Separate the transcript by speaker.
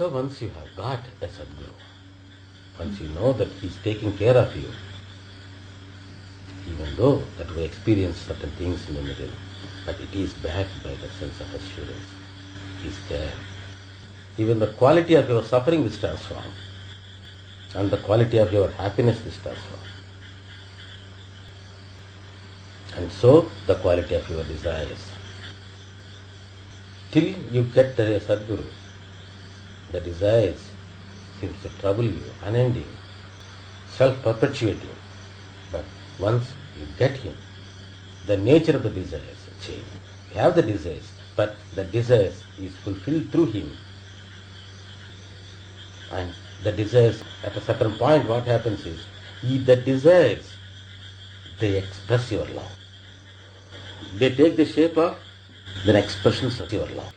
Speaker 1: So once you have got a Sadguru, once you know that he is taking care of you, even though that we experience certain things in the middle, but it is backed by the sense of assurance. He is there. Even the quality of your suffering is transformed, and the quality of your happiness is transformed. And so the quality of your desires. Till you get the Sadguru, the desires seems to trouble you, unending, self-perpetuating. But once you get him, the nature of the desires change. You have the desires, but the desires is fulfilled through him. And the desires, at a certain point, what happens is, if the desires, they express your love. They take the shape of their expressions of your love.